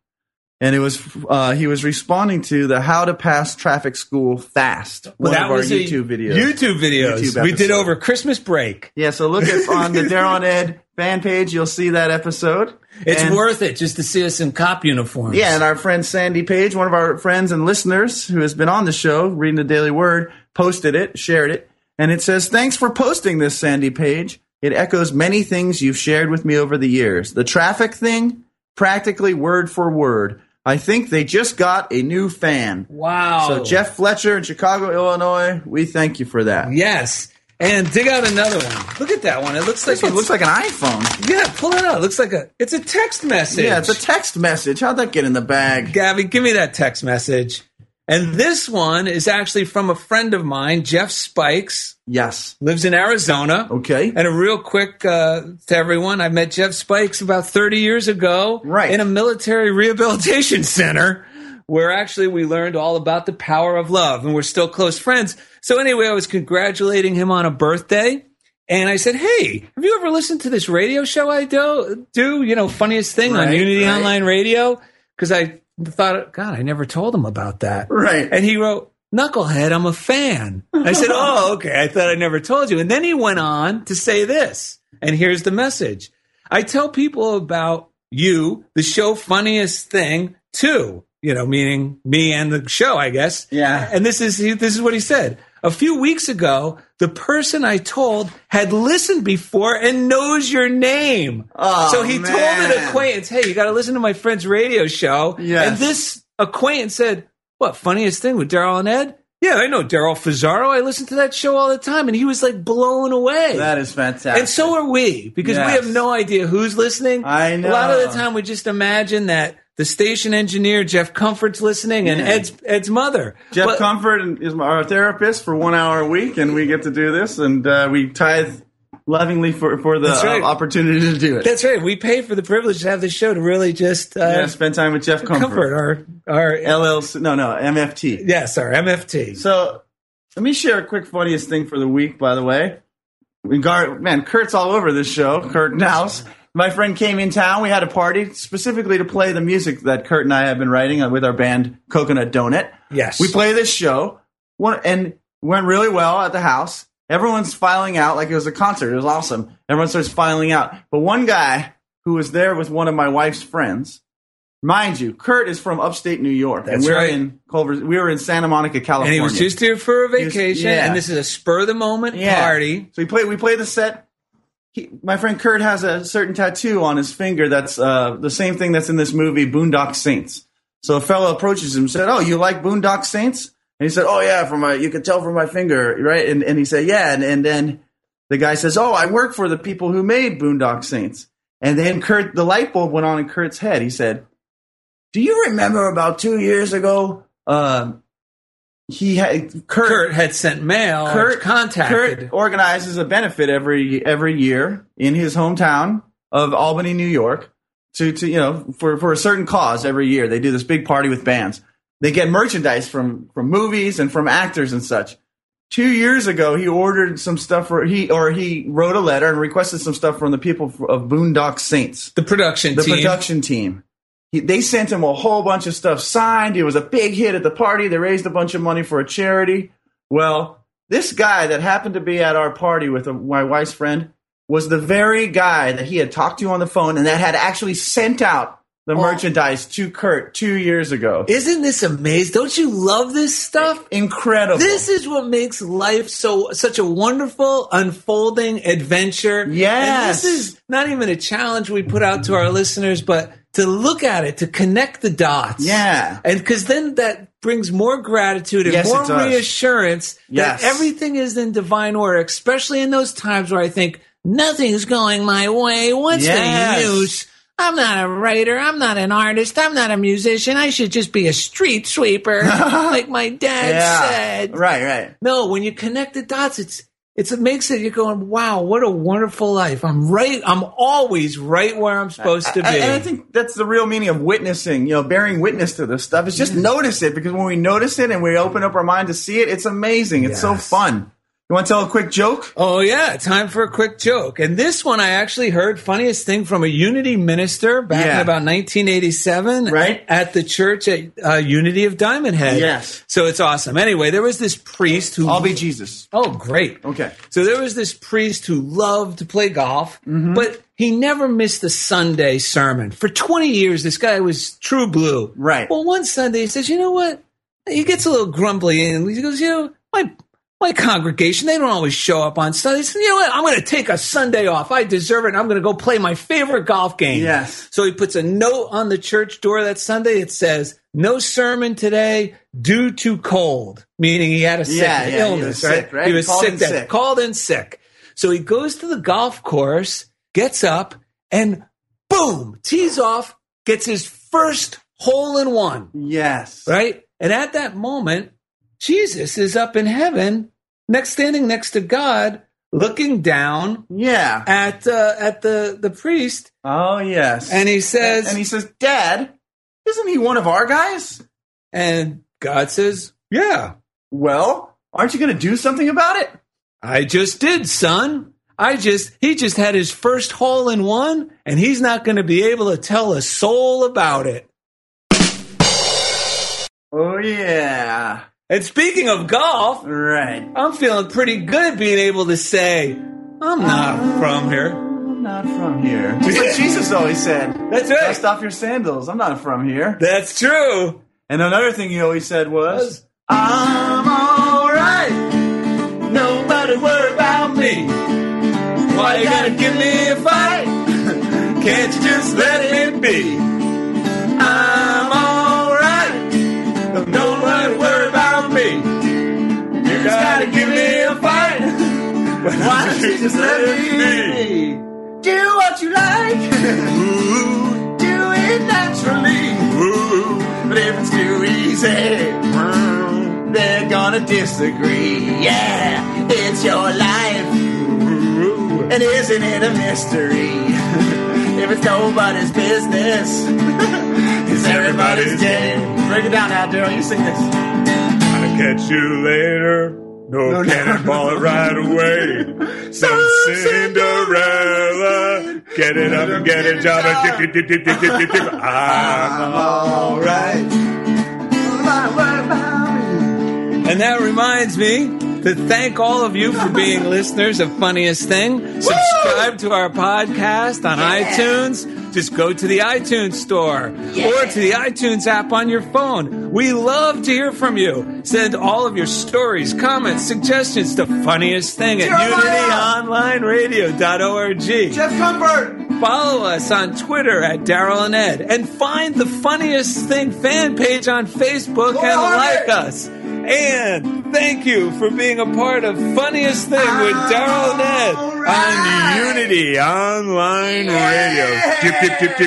and it was uh, he was responding to the "How to Pass Traffic School Fast" Well, one that of our was YouTube videos. YouTube videos YouTube we did over Christmas break. Yeah, so look at on the Daryl and Ed fan page, you'll see that episode. It's And- worth it just to see us in cop uniforms. Yeah, and our friend Sandy Page, one of our friends and listeners who has been on the show, reading the Daily Word, posted it, shared it, and it says, Thanks for posting this, Sandy Page. It echoes many things you've shared with me over the years. The traffic thing, practically word for word. I think they just got a new fan. Wow. So, Jeff Fletcher in Chicago, Illinois, we thank you for that. Yes. And dig out another one. Look at that one. It looks like it's- looks like an iPhone. Yeah, pull it out. It looks like a. It's a text message. Yeah, it's a text message. How'd that get in the bag? Gabby, give me that text message. And this one is actually from a friend of mine, Jeff Spikes. Yes. Lives in Arizona. Okay. And a real quick uh, to everyone, I met Jeff Spikes about 30 years ago. Right. In a military rehabilitation center where actually we learned all about the power of love and we're still close friends. So anyway, I was congratulating him on a birthday. And I said, "Hey, have you ever listened to this radio show I do? Do you know funniest thing on Unity right. Online Radio?" Because I thought, God, I never told him about that. Right. And he wrote, Knucklehead, I'm a fan. I said, Oh, okay. I thought I never told you. And then he went on to say this. And here's the message I tell people about you, the show funniest thing, too. You know, meaning me and the show, I guess. Yeah. And this is this is what he said. A few weeks ago, the person I told had listened before and knows your name. Oh, so he told an acquaintance, "Hey, you got to listen to my friend's radio show." Yes. And this acquaintance said, "What funniest thing with Daryl and Ed?" Yeah, I know Daryl Fazaro. I listen to that show all the time, and he was like blown away. That is fantastic. and so are we because we have no idea who's listening. I know. A lot of the time, we just imagine that the station engineer Jeff Comfort's listening, and Ed's Ed's mother. Jeff But- Comfort is our therapist for one hour a week, and we get to do this, and uh, we tithe lovingly for, for the right. uh, opportunity to do it. That's right. We pay for the privilege to have this show to really just uh, yeah, spend time with Jeff Comfort. comfort our our LLC, no, no, MFT. yes our MFT. So let me share a quick funniest thing for the week, by the way. We got, man, Kurt's all over this show, Kurt Naus. My friend came in town. We had a party specifically to play the music that Kurt and I have been writing uh, with our band Coconut Donut. Yes. We play this show, one, and went really well at the house. Everyone's filing out like it was a concert. It was awesome. Everyone starts filing out. But one guy who was there with one of my wife's friends, mind you, Kurt is from upstate New York, and we're right. in Culver. We were in Santa Monica, and California. he was just here for a He was- vacation, yeah. and this is a spur of the moment party. So we play. We play the set. He, my friend Kurt has a certain tattoo on his finger that's uh, the same thing that's in this movie Boondock Saints. So a fellow approaches him and said, "Oh, you like Boondock Saints?" And he said, "Oh yeah, from my you could tell from my finger, right?" And and he said, "Yeah." And and then the guy says, "Oh, I work for the people who made Boondock Saints." And then Kurt, the light bulb went on in Kurt's head. He said, "Do you remember about two years ago?" Um, he had Kurt, Kurt had sent mail. Kurt contacted. Kurt organizes a benefit every every year in his hometown of Albany, New York, to to you know for for a certain cause every year. They do this big party with bands. They get merchandise from from movies and from actors and such. Two years ago, he ordered some stuff for he or he wrote a letter and requested some stuff from the people of Boondock Saints, the production team. the team. production team. He, they sent him a whole bunch of stuff signed. It was a big hit at the party. They raised a bunch of money for a charity. Well, this guy that happened to be at our party with a, my wife's friend was the very guy that he had talked to on the phone and that had actually sent out the oh. merchandise to Kurt two years ago. Isn't this amazing? Don't you love this stuff? Incredible. This is what makes life so such a wonderful unfolding adventure. Yes. And this is not even a challenge we put out to our listeners, but to look at it, to connect the dots. Yeah. And because then that brings more gratitude and Yes, more reassurance Yes. that everything is in divine order, especially in those times where I think nothing's going my way. What's Yes. the use? I'm not a writer. I'm not an artist. I'm not a musician. I should just be a street sweeper, like my dad yeah. said. Right, right. No, when you connect the dots, it's it's it makes it you're going, wow, what a wonderful life. I'm right. I'm always right where I'm supposed to be. I- And I think that's the real meaning of witnessing, you know, bearing witness to this stuff is just notice it because when we notice it and we open up our mind to see it, it's amazing. It's so fun. You want to tell a quick joke? Oh yeah, time for a quick joke. And this one I actually heard funniest thing from a Unity minister back in about 1987, Right. at the church at uh, Unity of Diamond Head. Yes. So it's awesome. Anyway, there was this priest who I'll be Jesus. Oh, great. Okay. So there was this priest who loved to play golf, Mm-hmm. but he never missed a Sunday sermon. For 20 years, this guy was true blue. Right. Well, one Sunday he says, you know what? He gets a little grumbly and he goes, you know, my my congregation, they don't always show up on Sundays. You know what? I'm going to take a Sunday off. I deserve it. And I'm going to go play my favorite golf game. Yes. So he puts a note on the church door that Sunday. It says, no sermon today due to cold, meaning he had a sick Yeah, yeah, he illness, was right? sick, right? He was Called sick, that- sick. called in sick. So he goes to the golf course, gets up, and boom, tees off, gets his first hole in one Yes. right? And at that moment, Jesus is up in heaven, next standing next to God, looking down Yeah. at uh, at the the priest, Oh yes. and he says, and he says, Dad, isn't he one of our guys? and God says, "Yeah, Well, aren't you going to do something about it? I just did, son." I just, he just had his first hole in one, and he's not going to be able to tell a soul about it. Oh yeah. And speaking of golf, Right. I'm feeling pretty good being able to say, I'm not ah, from here. I'm not from here. Just like Jesus always said. That's right. Dust off your sandals. I'm not from here. That's true. And another thing he always said was, I'm alright. Nobody worry about me. Why you gotta give me a fight? Can't you just let it be? Why don't you just let me? Do what you like. Ooh, do it naturally. Ooh, but if it's too easy, mm, they're gonna disagree. Yeah, it's your life. And isn't it a mystery? if it's nobody's business, it's everybody's game. Break it down now, Daryl. You sing this. I'll catch you later. No, No, no. cannonball it right away. Some Cinderella. Get it up and get a job. and dip, dip, dip, dip, dip, dip, dip. I'm ah. alright. And that reminds me to thank all of you for being listeners of Funniest Thing. Subscribe to our podcast on iTunes. Just go to the iTunes store or to the iTunes app on your phone. We love to hear from you. Send all of your stories, comments, suggestions to Funniest Thing at unityonlineradio.org. Jeff Comfort. Follow us on Twitter at Daryl and Ed, and find the Funniest Thing fan page on Facebook and like us. And thank you for being a part of Funniest Thing with Daryl and Ed on Unity Online Radio. Dip, dip, dip,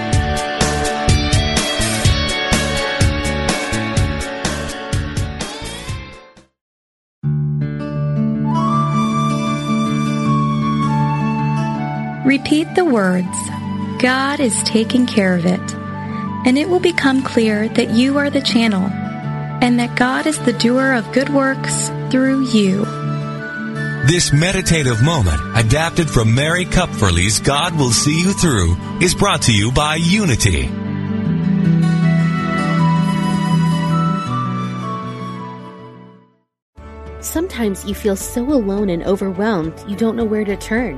Repeat the words, God is taking care of it, and it will become clear that you are the channel and that God is the doer of good works through you. This meditative moment, adapted from Mary Kupferle's God Will See You Through, is brought to you by Unity. Sometimes you feel so alone and overwhelmed you don't know where to turn.